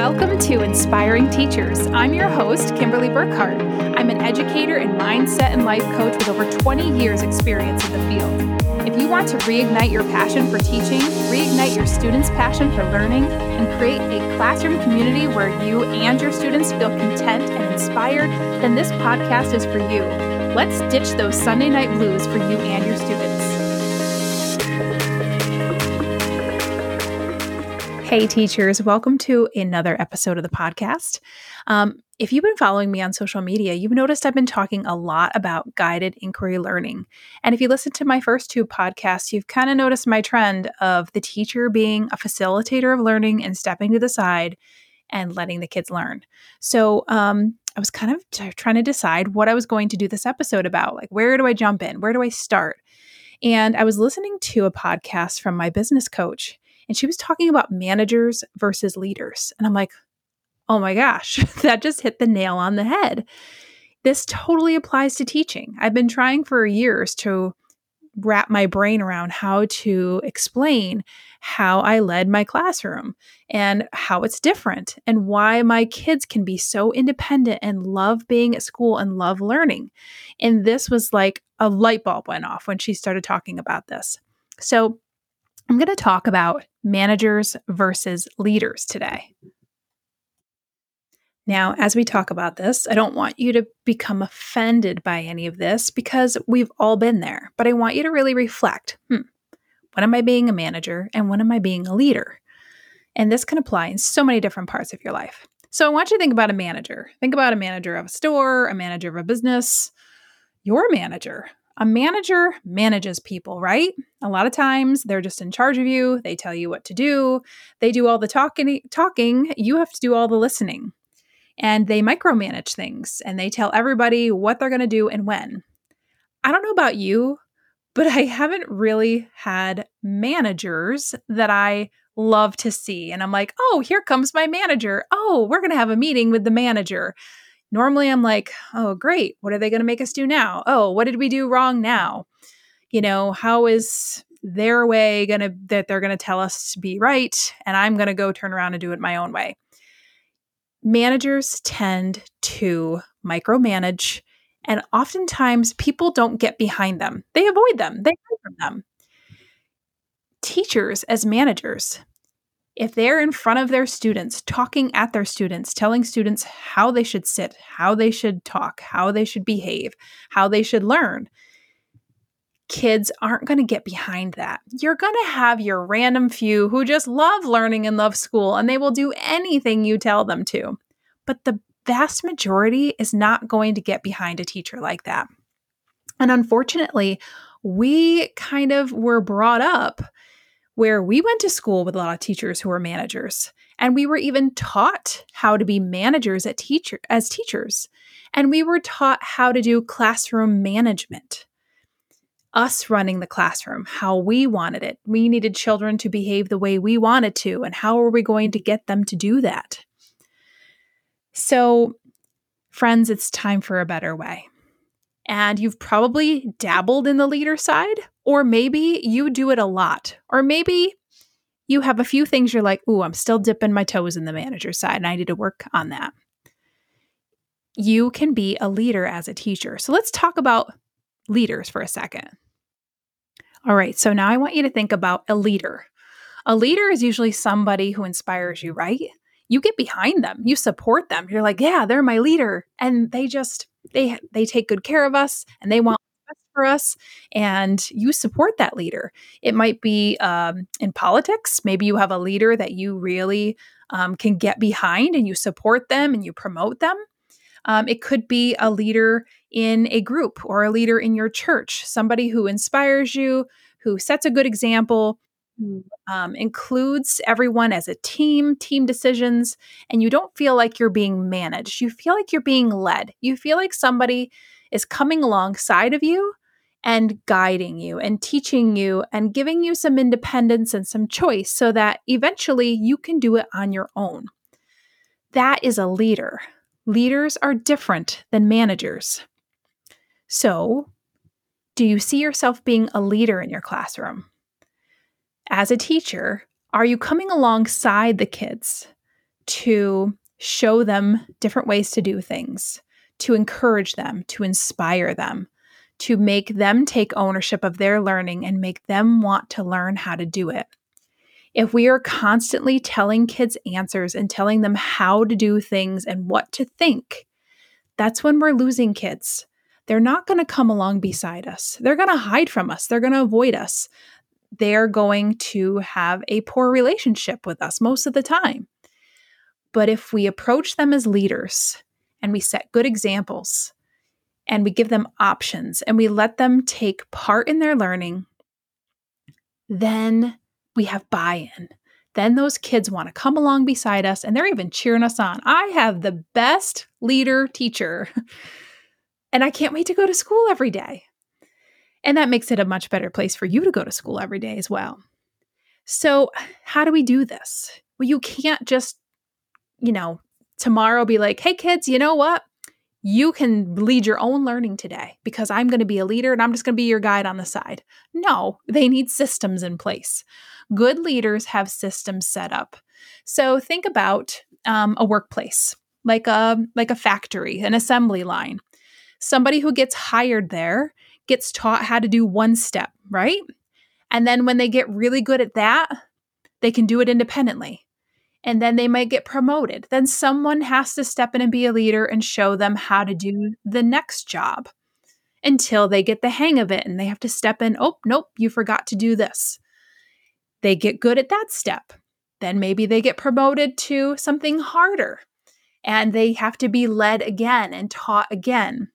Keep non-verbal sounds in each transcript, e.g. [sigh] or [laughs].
Welcome to Inspiring Teachers. I'm your host, Kimberly Burkhardt. I'm an educator and mindset and life coach with over 20 years' experience in the field. If you want to reignite your passion for teaching, reignite your students' passion for learning, and create a classroom community where you and your students feel content and inspired, then this podcast is for you. Let's ditch those Sunday night blues for you and your students. Hey, teachers, welcome to another episode of the podcast. Um, if you've been following me on social media, you've noticed I've been talking a lot about guided inquiry learning. And if you listen to my first two podcasts, you've kind of noticed my trend of the teacher being a facilitator of learning and stepping to the side and letting the kids learn. So, um, I was kind of t- trying to decide what I was going to do this episode about. Like, where do I jump in? Where do I start? And I was listening to a podcast from my business coach and she was talking about managers versus leaders. And I'm like, oh my gosh, [laughs] that just hit the nail on the head. This totally applies to teaching. I've been trying for years to wrap my brain around how to explain how I led my classroom and how it's different and why my kids can be so independent and love being at school and love learning. And this was like a light bulb went off when she started talking about this. So I'm going to talk about managers versus leaders today. Now, as we talk about this, I don't want you to become offended by any of this because we've all been there, but I want you to really reflect hmm, when am I being a manager and when am I being a leader? And this can apply in so many different parts of your life. So I want you to think about a manager. Think about a manager of a store, a manager of a business, your manager a manager manages people, right? A lot of times they're just in charge of you. They tell you what to do. They do all the talking talking, you have to do all the listening. And they micromanage things and they tell everybody what they're going to do and when. I don't know about you, but I haven't really had managers that I love to see. And I'm like, oh, here comes my manager. Oh, we're going to have a meeting with the manager. Normally, I'm like, oh, great. What are they going to make us do now? Oh, what did we do wrong now? You know, how is their way going to, that they're going to tell us to be right? And I'm going to go turn around and do it my own way. Managers tend to micromanage, and oftentimes people don't get behind them. They avoid them, they hide from them. Teachers, as managers, if they're in front of their students, talking at their students, telling students how they should sit, how they should talk, how they should behave, how they should learn, kids aren't going to get behind that. You're going to have your random few who just love learning and love school, and they will do anything you tell them to. But the vast majority is not going to get behind a teacher like that. And unfortunately, we kind of were brought up where we went to school with a lot of teachers who were managers and we were even taught how to be managers at teacher as teachers and we were taught how to do classroom management. Us running the classroom how we wanted it. We needed children to behave the way we wanted to and how are we going to get them to do that? So friends it's time for a better way and you've probably dabbled in the leader side, or maybe you do it a lot, or maybe you have a few things you're like, ooh, I'm still dipping my toes in the manager side, and I need to work on that. You can be a leader as a teacher. So let's talk about leaders for a second. All right, so now I want you to think about a leader. A leader is usually somebody who inspires you, right? You get behind them, you support them. You're like, yeah, they're my leader. And they just they they take good care of us and they want for us and you support that leader. It might be um, in politics maybe you have a leader that you really um, can get behind and you support them and you promote them. Um, it could be a leader in a group or a leader in your church somebody who inspires you who sets a good example um, includes everyone as a team, team decisions, and you don't feel like you're being managed. You feel like you're being led. You feel like somebody is coming alongside of you and guiding you and teaching you and giving you some independence and some choice so that eventually you can do it on your own. That is a leader. Leaders are different than managers. So, do you see yourself being a leader in your classroom? As a teacher, are you coming alongside the kids to show them different ways to do things, to encourage them, to inspire them, to make them take ownership of their learning and make them want to learn how to do it. If we are constantly telling kids answers and telling them how to do things and what to think, that's when we're losing kids. They're not going to come along beside us. They're going to hide from us. They're going to avoid us. They're going to have a poor relationship with us most of the time. But if we approach them as leaders and we set good examples and we give them options and we let them take part in their learning, then we have buy in. Then those kids want to come along beside us and they're even cheering us on. I have the best leader teacher, [laughs] and I can't wait to go to school every day. And that makes it a much better place for you to go to school every day as well. So, how do we do this? Well, you can't just, you know, tomorrow be like, hey, kids, you know what? you can lead your own learning today because I'm going to be a leader and I'm just going to be your guide on the side. No, they need systems in place. Good leaders have systems set up. So think about um, a workplace, like a like a factory, an assembly line. Somebody who gets hired there gets taught how to do one step, right? And then when they get really good at that, they can do it independently and then they might get promoted. Then someone has to step in and be a leader and show them how to do the next job until they get the hang of it and they have to step in. Oh, nope, you forgot to do this. They get good at that step. Then maybe they get promoted to something harder and they have to be led again and taught again.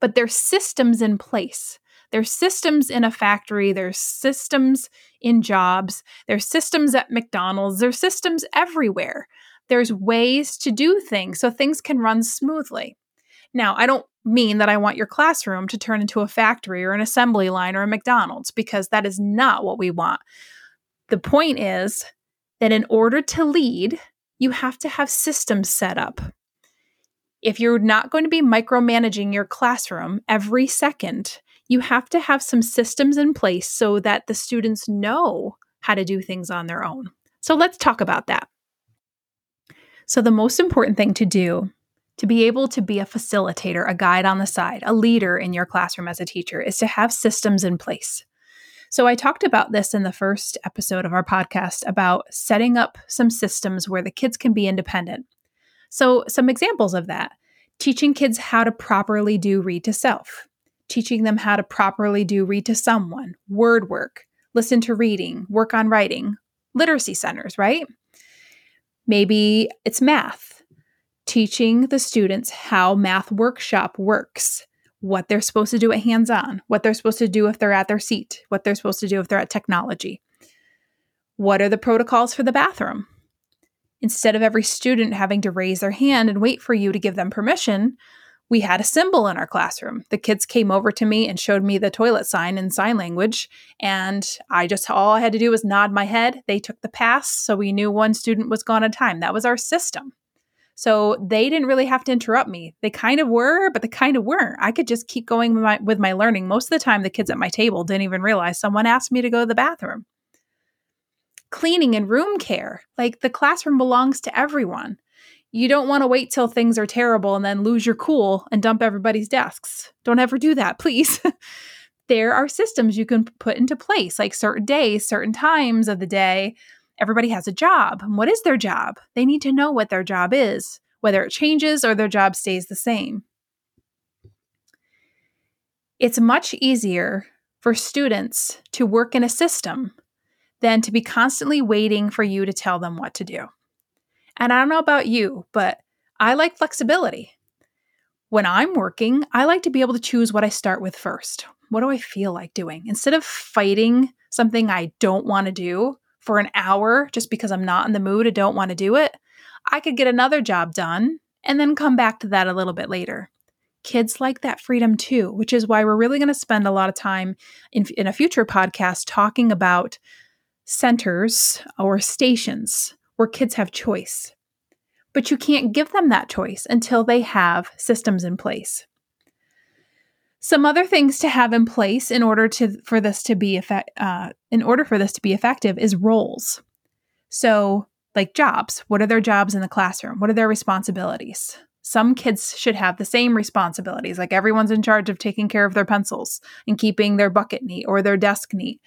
But there's systems in place there's systems in a factory, there's systems in jobs, there's systems at McDonald's, there's systems everywhere. There's ways to do things so things can run smoothly. Now, I don't mean that I want your classroom to turn into a factory or an assembly line or a McDonald's because that is not what we want. The point is that in order to lead, you have to have systems set up. If you're not going to be micromanaging your classroom every second, you have to have some systems in place so that the students know how to do things on their own. So let's talk about that. So, the most important thing to do to be able to be a facilitator, a guide on the side, a leader in your classroom as a teacher is to have systems in place. So, I talked about this in the first episode of our podcast about setting up some systems where the kids can be independent. So, some examples of that teaching kids how to properly do read to self, teaching them how to properly do read to someone, word work, listen to reading, work on writing, literacy centers, right? Maybe it's math, teaching the students how math workshop works, what they're supposed to do at hands on, what they're supposed to do if they're at their seat, what they're supposed to do if they're at technology. What are the protocols for the bathroom? Instead of every student having to raise their hand and wait for you to give them permission, we had a symbol in our classroom. The kids came over to me and showed me the toilet sign in sign language. And I just, all I had to do was nod my head. They took the pass. So we knew one student was gone at a time. That was our system. So they didn't really have to interrupt me. They kind of were, but they kind of weren't. I could just keep going with my, with my learning. Most of the time, the kids at my table didn't even realize someone asked me to go to the bathroom. Cleaning and room care. Like the classroom belongs to everyone. You don't want to wait till things are terrible and then lose your cool and dump everybody's desks. Don't ever do that, [laughs] please. there are systems you can put into place, like certain days, certain times of the day. Everybody has a job. What is their job? They need to know what their job is, whether it changes or their job stays the same. It's much easier for students to work in a system than to be constantly waiting for you to tell them what to do. And I don't know about you, but I like flexibility. When I'm working, I like to be able to choose what I start with first. What do I feel like doing? Instead of fighting something I don't want to do for an hour just because I'm not in the mood and don't want to do it, I could get another job done and then come back to that a little bit later. Kids like that freedom too, which is why we're really going to spend a lot of time in, in a future podcast talking about centers or stations where kids have choice. But you can't give them that choice until they have systems in place. Some other things to have in place in order to for this to be effect, uh, in order for this to be effective is roles. So like jobs. What are their jobs in the classroom? What are their responsibilities? Some kids should have the same responsibilities, like everyone's in charge of taking care of their pencils and keeping their bucket neat or their desk neat.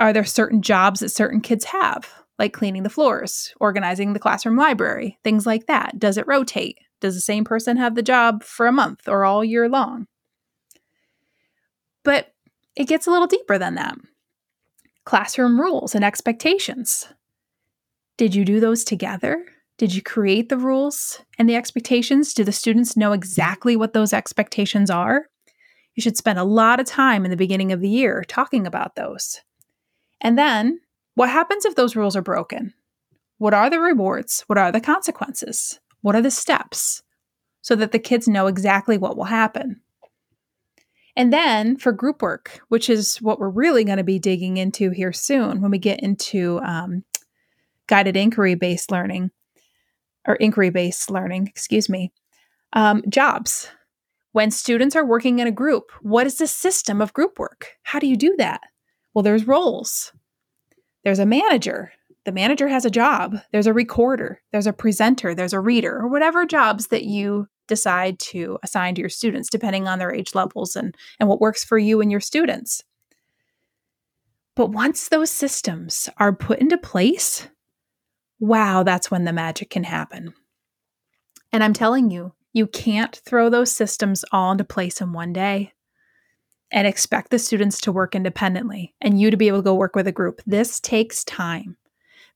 Are there certain jobs that certain kids have, like cleaning the floors, organizing the classroom library, things like that? Does it rotate? Does the same person have the job for a month or all year long? But it gets a little deeper than that. Classroom rules and expectations. Did you do those together? Did you create the rules and the expectations? Do the students know exactly what those expectations are? You should spend a lot of time in the beginning of the year talking about those. And then, what happens if those rules are broken? What are the rewards? What are the consequences? What are the steps? So that the kids know exactly what will happen. And then for group work, which is what we're really going to be digging into here soon when we get into um, guided inquiry based learning or inquiry based learning, excuse me, um, jobs. When students are working in a group, what is the system of group work? How do you do that? Well, there's roles. There's a manager. The manager has a job. There's a recorder. There's a presenter. There's a reader, or whatever jobs that you decide to assign to your students, depending on their age levels and, and what works for you and your students. But once those systems are put into place, wow, that's when the magic can happen. And I'm telling you, you can't throw those systems all into place in one day and expect the students to work independently and you to be able to go work with a group. This takes time.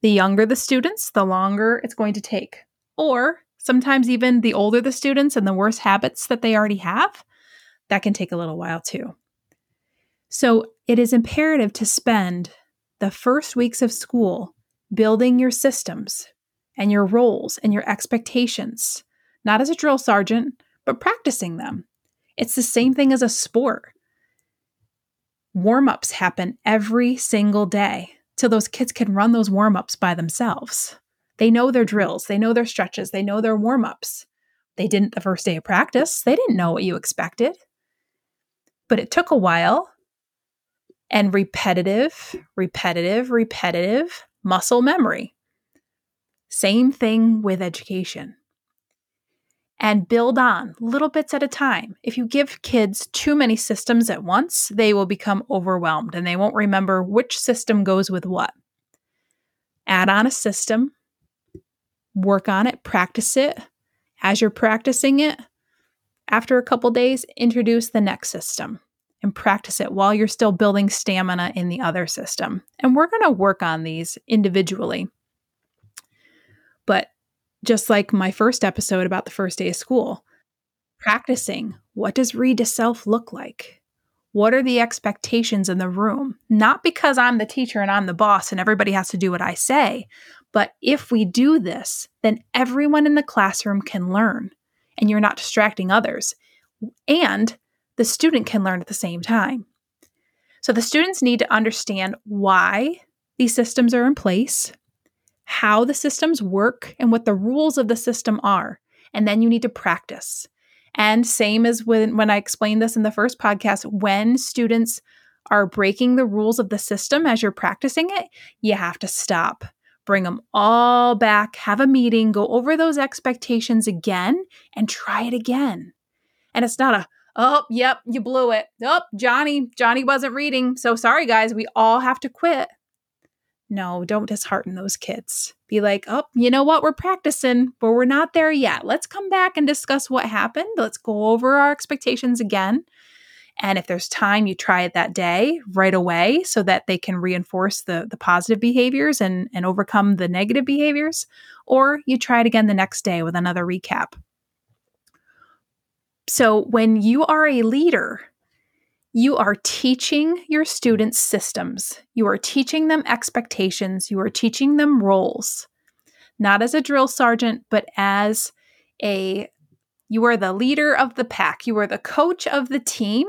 The younger the students, the longer it's going to take. Or sometimes even the older the students and the worse habits that they already have, that can take a little while too. So it is imperative to spend the first weeks of school building your systems and your roles and your expectations, not as a drill sergeant, but practicing them. It's the same thing as a sport. Warm ups happen every single day so those kids can run those warm ups by themselves. They know their drills, they know their stretches, they know their warm ups. They didn't the first day of practice, they didn't know what you expected. But it took a while and repetitive, repetitive, repetitive muscle memory. Same thing with education. And build on little bits at a time. If you give kids too many systems at once, they will become overwhelmed and they won't remember which system goes with what. Add on a system, work on it, practice it. As you're practicing it, after a couple days, introduce the next system and practice it while you're still building stamina in the other system. And we're going to work on these individually. Just like my first episode about the first day of school, practicing what does read to self look like? What are the expectations in the room? Not because I'm the teacher and I'm the boss and everybody has to do what I say, but if we do this, then everyone in the classroom can learn and you're not distracting others. And the student can learn at the same time. So the students need to understand why these systems are in place, how the systems work, and what the rules of the system are. And then you need to practice. And same as when, when I explained this in the first podcast, when students are breaking the rules of the system as you're practicing it, you have to stop. Bring them all back, have a meeting, go over those expectations again, and try it again. And it's not a, oh, yep, you blew it. Oh, Johnny, Johnny wasn't reading. So sorry, guys, we all have to quit. No, don't dishearten those kids. Be like, oh, you know what? We're practicing, but we're not there yet. Let's come back and discuss what happened. Let's go over our expectations again. And if there's time, you try it that day right away so that they can reinforce the, the positive behaviors and, and overcome the negative behaviors. Or you try it again the next day with another recap. So, when you are a leader, you are teaching your students systems. You are teaching them expectations. You are teaching them roles, not as a drill sergeant, but as a you are the leader of the pack. You are the coach of the team.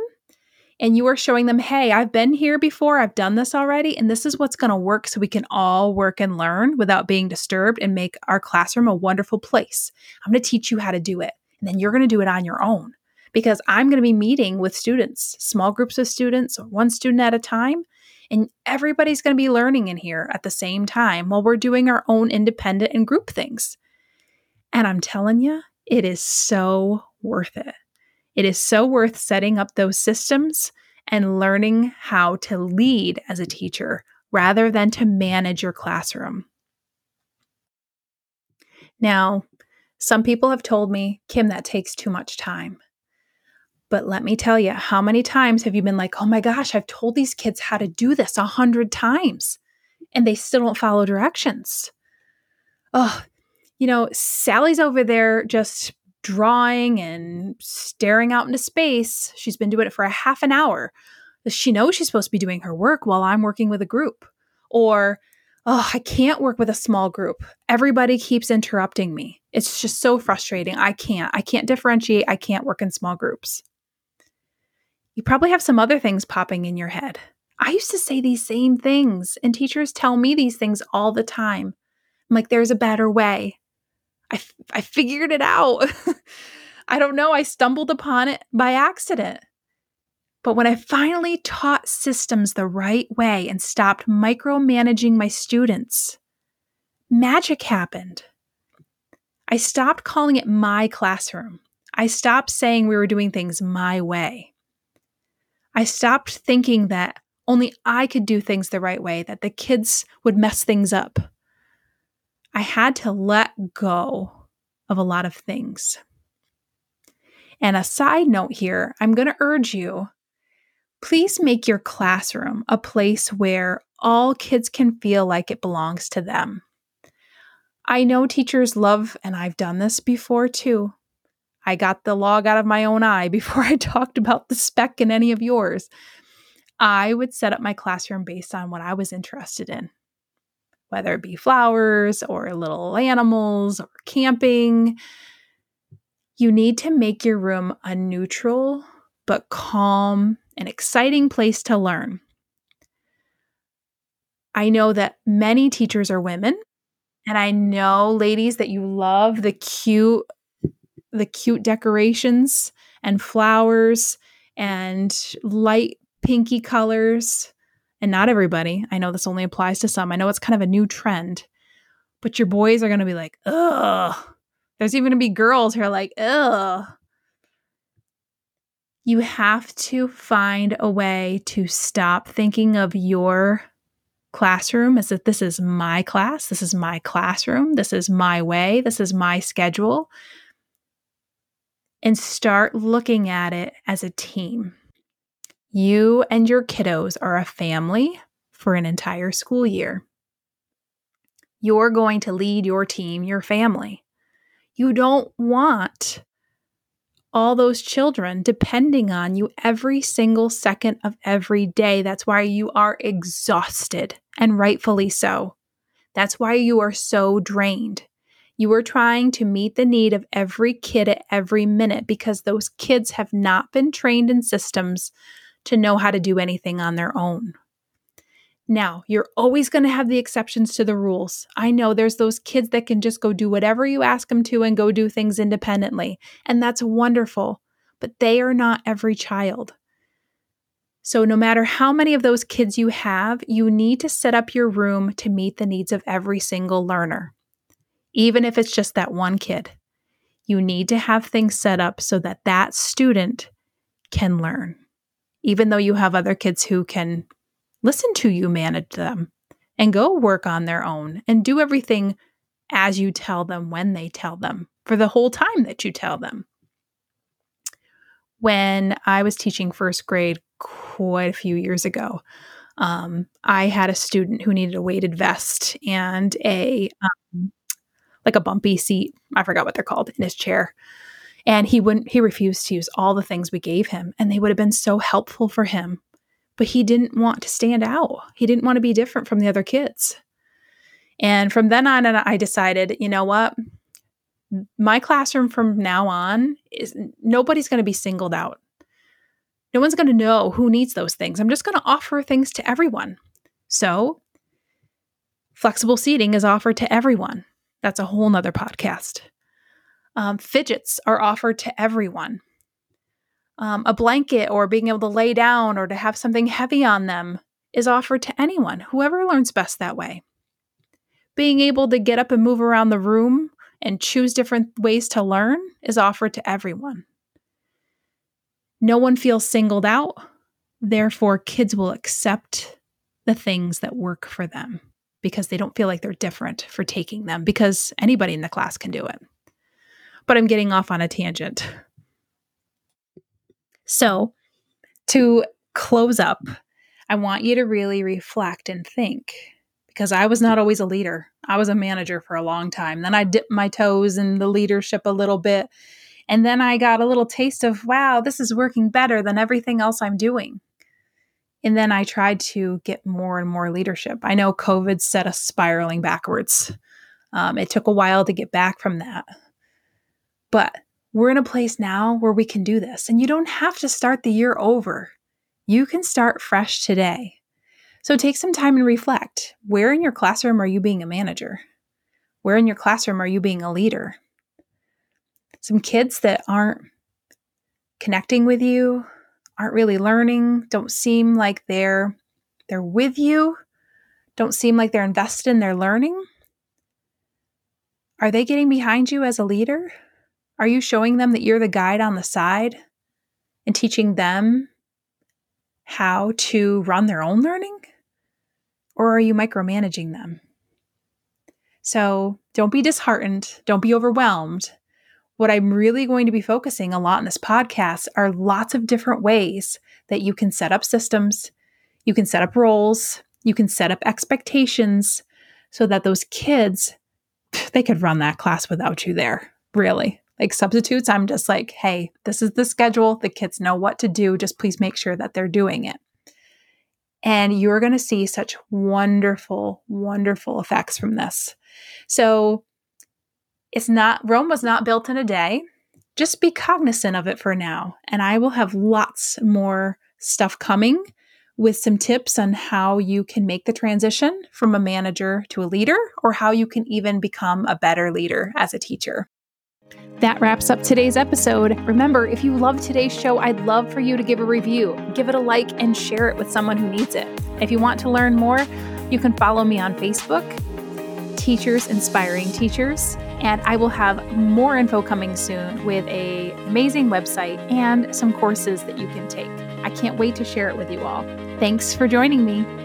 And you are showing them, hey, I've been here before. I've done this already. And this is what's going to work so we can all work and learn without being disturbed and make our classroom a wonderful place. I'm going to teach you how to do it and then you're going to do it on your own because I'm going to be meeting with students, small groups of students, one student at a time, And everybody's going to be learning in here at the same time while we're doing our own independent and group things. And I'm telling you, it is so worth it. It is so worth setting up those systems and learning how to lead as a teacher rather than to manage your classroom. Now, some people have told me, Kim, that takes too much time. But let me tell you, how many times have you been like, oh my gosh, I've told these kids how to do this a hundred times and they still don't follow directions? Oh, you know, Sally's over there just drawing and staring out into space. She's been doing it for a half an hour. She knows she's supposed to be doing her work while I'm working with a group. Or, oh, I can't work with a small group. Everybody keeps interrupting me. It's just so frustrating. I can't. I can't differentiate. I can't work in small groups. You probably have some other things popping in your head. I used to say these same things, and teachers tell me these things all the time. I'm like, there's a better way. I, f- I figured it out. [laughs] I don't know. I stumbled upon it by accident. But when I finally taught systems the right way and stopped micromanaging my students, magic happened. I stopped calling it my classroom. I stopped saying we were doing things my way. I stopped thinking that only I could do things the right way, that the kids would mess things up. I had to let go of a lot of things. And a side note here, I'm going to urge you please make your classroom a place where all kids can feel like it belongs to them. I know teachers love, and I've done this before too. I got the log out of my own eye [laughs] before I talked about the speck in any of yours. I would set up my classroom based on what I was interested in whether it be flowers or little animals or camping. You need to make your room a neutral but calm and exciting place to learn. I know that many teachers are women, and I know ladies that you love the cute the cute decorations and flowers and light pinky colors and not everybody. I know this only applies to some. I know it's kind of a new trend, but your boys are going to be like, ugh. There's even going to be girls who are like, ugh. You have to find a way to stop thinking of your classroom as if this is my class, this is my classroom, this is my way, this is my schedule, and start looking at it as a team. You and your kiddos are a family for an entire school year. You're going to lead your team, your family. You don't want all those children depending on you every single second of every day. That's why you are exhausted, and rightfully so. That's why you are so drained. You are trying to meet the need of every kid at every minute because those kids have not been trained in systems to know how to do anything on their own. Now, you're always going to have the exceptions to the rules. I know there's those kids that can just go do whatever you ask them to and go do things independently, and that's wonderful, but they are not every child. So, no matter how many of those kids you have, you need to set up your room to meet the needs of every single learner, even if it's just that one kid. You need to have things set up so that that student can learn even though you have other kids who can listen to you manage them and go work on their own and do everything as you tell them when they tell them for the whole time that you tell them. When I was teaching first grade quite a few years ago, um, I had a student who needed a weighted vest and a um, like a bumpy seat. I forgot what they're called in his chair. And he wouldn't he refused to use all the things we gave him and they would have been so helpful for him. But he didn't want to stand out. He didn't want to be different from the other kids. And from then on i decided you know what? My classroom from now on is nobody's going to be singled out. No one's going to know who needs those things. I'm just going to offer things to everyone. So flexible seating is offered to everyone that's a whole nother podcast um, fidgets are offered to everyone. Um, a blanket or being able to lay down or to have something heavy on them is offered to anyone, whoever learns best that way. Being able to get up and move around the room and choose different ways to learn is offered to everyone. No one feels singled out, therefore, kids will accept the things that work for them because they don't feel like they're different for taking them because anybody in the class can do it. But I'm getting off on a tangent. So, to close up, I want you to really reflect and think because I was not always a leader. I was a manager for a long time. Then I dipped my toes in the leadership a little bit. And then I got a little taste of, wow, this is working better than everything else I'm doing. And then I tried to get more and more leadership. I know COVID set us spiraling backwards. Um, it took a while to get back from that. But we're in a place now where we can do this. And you don't have to start the year over. You can start fresh today. So take some time and reflect. Where in your classroom are you being a manager? Where in your classroom are you being a leader? Some kids that aren't connecting with you, aren't really learning, don't seem like they're they're with you, don't seem like they're invested in their learning. Are they getting behind you as a leader? Are you showing them that you're the guide on the side and teaching them how to run their own learning? Or are you micromanaging them? So don't be disheartened, don't be overwhelmed. What I'm really going to be focusing a lot in this podcast are lots of different ways that you can set up systems, you can set up roles, you can set up expectations so that those kids they could run that class without you there, really. Like substitutes, I'm just like, hey, this is the schedule. The kids know what to do. Just please make sure that they're doing it. And you're going to see such wonderful, wonderful effects from this. So it's not, Rome was not built in a day. Just be cognizant of it for now. And I will have lots more stuff coming with some tips on how you can make the transition from a manager to a leader or how you can even become a better leader as a teacher. That wraps up today's episode. Remember, if you love today's show, I'd love for you to give a review, give it a like, and share it with someone who needs it. If you want to learn more, you can follow me on Facebook, Teachers Inspiring Teachers, and I will have more info coming soon with a amazing website and some courses that you can take. I can't wait to share it with you all. Thanks for joining me.